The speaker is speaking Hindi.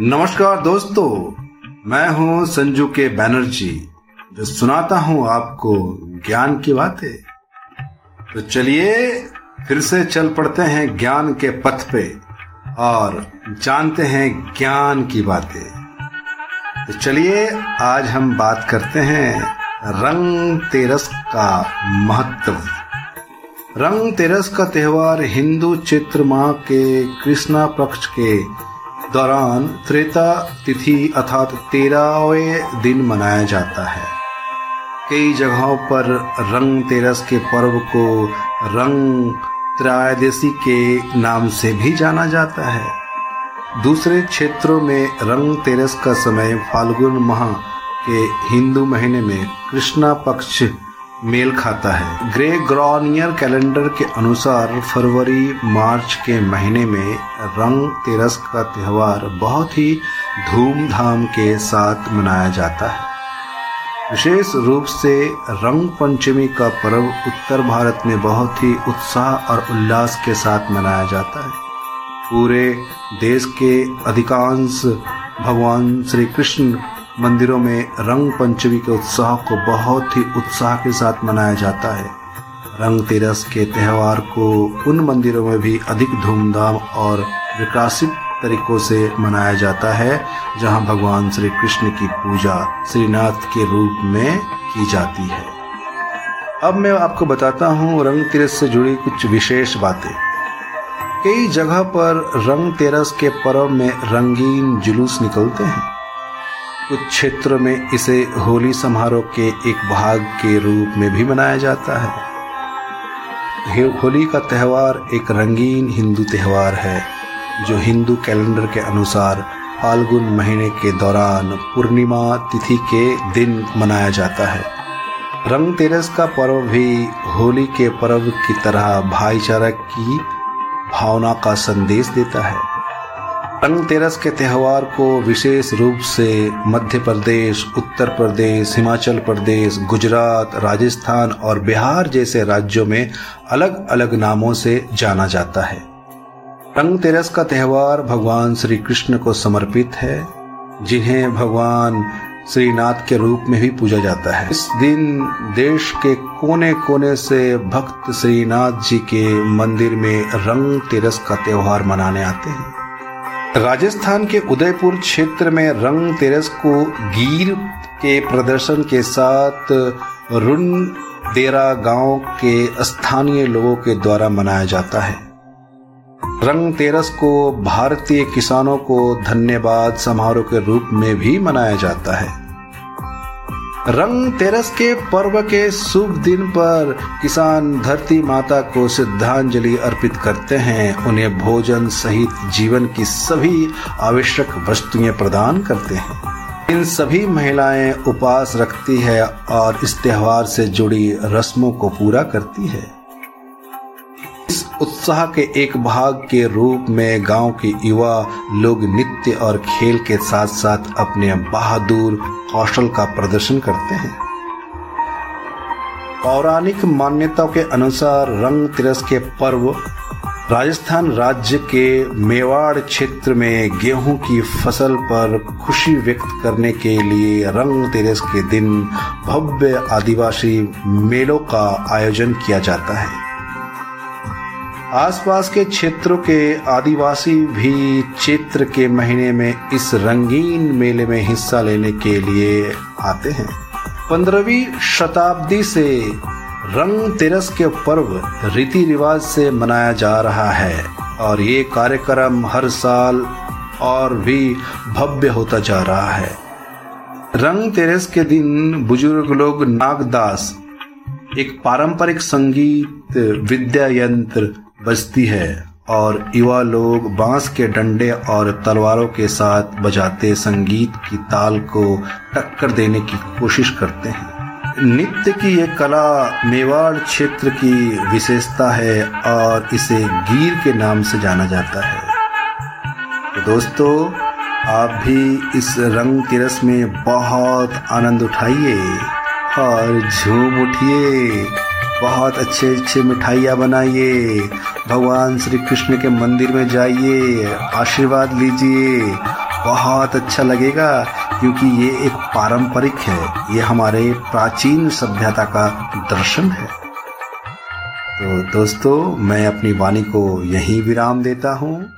नमस्कार दोस्तों, मैं हूँ संजू के बैनर्जी, जो सुनाता हूँ आपको ज्ञान की बातें। तो चलिए, फिर से चल पड़ते हैं ज्ञान के पथ पे और जानते हैं ज्ञान की बातें। तो चलिए, आज हम बात करते हैं रंग तेरस का महत्व। रंग तेरस का त्योहार हिंदू चित्र माह के कृष्णा पक्ष के दौरान त्रेता तिथि अर्थात तेरहवें दिन मनाया जाता है। कई जगहों पर रंग तेरस के पर्व को रंग त्रयोदशी के नाम से भी जाना जाता है। दूसरे क्षेत्रों में रंग तेरस का समय फाल्गुन माह के हिंदू महीने में कृष्णा पक्ष मेल खाता है। ग्रे ग्रॉनियर कैलेंडर के अनुसार फरवरी, मार्च के महीने में रंग तेरस का त्यौहार बहुत ही धूमधाम के साथ मनाया जाता है। विशेष रूप से रंग पंचमी का पर्व उत्तर भारत में बहुत ही उत्साह और उल्लास के साथ मनाया जाता है। पूरे देश के अधिकांश भगवान श्री कृष्ण मंदिरों में रंग पंचमी के उत्साह को बहुत ही उत्साह के साथ मनाया जाता है। रंग तेरस के त्यौहार को उन मंदिरों में भी अधिक धूमधाम और विकासित तरीकों से मनाया जाता है, जहाँ भगवान श्री कृष्ण की पूजा श्रीनाथ के रूप में की जाती है। अब मैं आपको बताता हूँ रंग तेरस से जुड़ी कुछ विशेष बातें। कई जगह पर रंग तेरस के पर्व में रंगीन जुलूस निकलते हैं। कुछ क्षेत्रों में इसे होली समारोह के एक भाग के रूप में भी मनाया जाता है, होली का त्यौहार एक रंगीन हिंदू त्यौहार है, जो हिंदू कैलेंडर के अनुसार फाल्गुन महीने के दौरान पूर्णिमा तिथि के दिन मनाया जाता है। रंग तेरस का पर्व भी होली के पर्व की तरह भाईचारा की भावना का संदेश देता है। धनतेरस के त्यौहार को विशेष रूप से मध्य प्रदेश, उत्तर प्रदेश, हिमाचल प्रदेश, गुजरात, राजस्थान और बिहार जैसे राज्यों में अलग अलग नामों से जाना जाता है। धनतेरस का त्यौहार भगवान श्री कृष्ण को समर्पित है, जिन्हें भगवान श्रीनाथ के रूप में भी पूजा जाता है। इस दिन देश के कोने कोने से भक्त श्रीनाथ जी के मंदिर में रंग तेरस का त्यौहार मनाने आते हैं। राजस्थान के उदयपुर क्षेत्र में रंग तेरस को गिर के प्रदर्शन के साथ रुन देरा गाँव के स्थानीय लोगों के द्वारा मनाया जाता है। रंग तेरस को भारतीय किसानों को धन्यवाद समारोह के रूप में भी मनाया जाता है। रंग तेरस के पर्व के शुभ दिन पर किसान धरती माता को श्रद्धांजलि अर्पित करते हैं। उन्हें भोजन सहित जीवन की सभी आवश्यक वस्तुएँ प्रदान करते हैं। इन सभी महिलाएँ उपास रखती है और इस त्यौहार से जुड़ी रस्मों को पूरा करती है। उत्साह के एक भाग के रूप में गाँव के युवा लोग नृत्य और खेल के साथ साथ अपने बहादुर कौशल का प्रदर्शन करते हैं। पौराणिक मान्यताओं के अनुसार रंग तिरस के पर्व, राजस्थान राज्य के मेवाड़ क्षेत्र में गेहूँ की फ़सल पर खुशी व्यक्त करने के लिए रंग तिरस के दिन भव्य आदिवासी मेलों का आयोजन किया जाता है। आसपास के क्षेत्रों के आदिवासी भी चैत्र के महीने में इस रंगीन मेले में हिस्सा लेने के लिए आते हैं। पंद्रहवीं शताब्दी से रंग तेरस के पर्व रीति रिवाज से मनाया जा रहा है और ये कार्यक्रम हर साल और भी भव्य होता जा रहा है। रंग तेरस के दिन बुज़ुर्ग लोग नागदास, एक पारंपरिक संगीत विद्या यंत्र बजती है और युवा लोग बाँस के डंडे और तलवारों के साथ बजाते संगीत की ताल को टक्कर देने की कोशिश करते हैं। नृत्य की ये कला मेवाड़ क्षेत्र की विशेषता है और इसे गीर के नाम से जाना जाता है। तो दोस्तों, आप भी इस रंग तिरस में बहुत आनंद उठाइए और झूम उठिए। बहुत अच्छे अच्छे मिठाइयाँ बनाइए। भगवान श्री कृष्ण के मंदिर में जाइए, आशीर्वाद लीजिए। बहुत अच्छा लगेगा, क्योंकि ये एक पारंपरिक है। ये हमारे प्राचीन सभ्यता का दर्शन है। तो दोस्तों, मैं अपनी वाणी को यहीं विराम देता हूँ।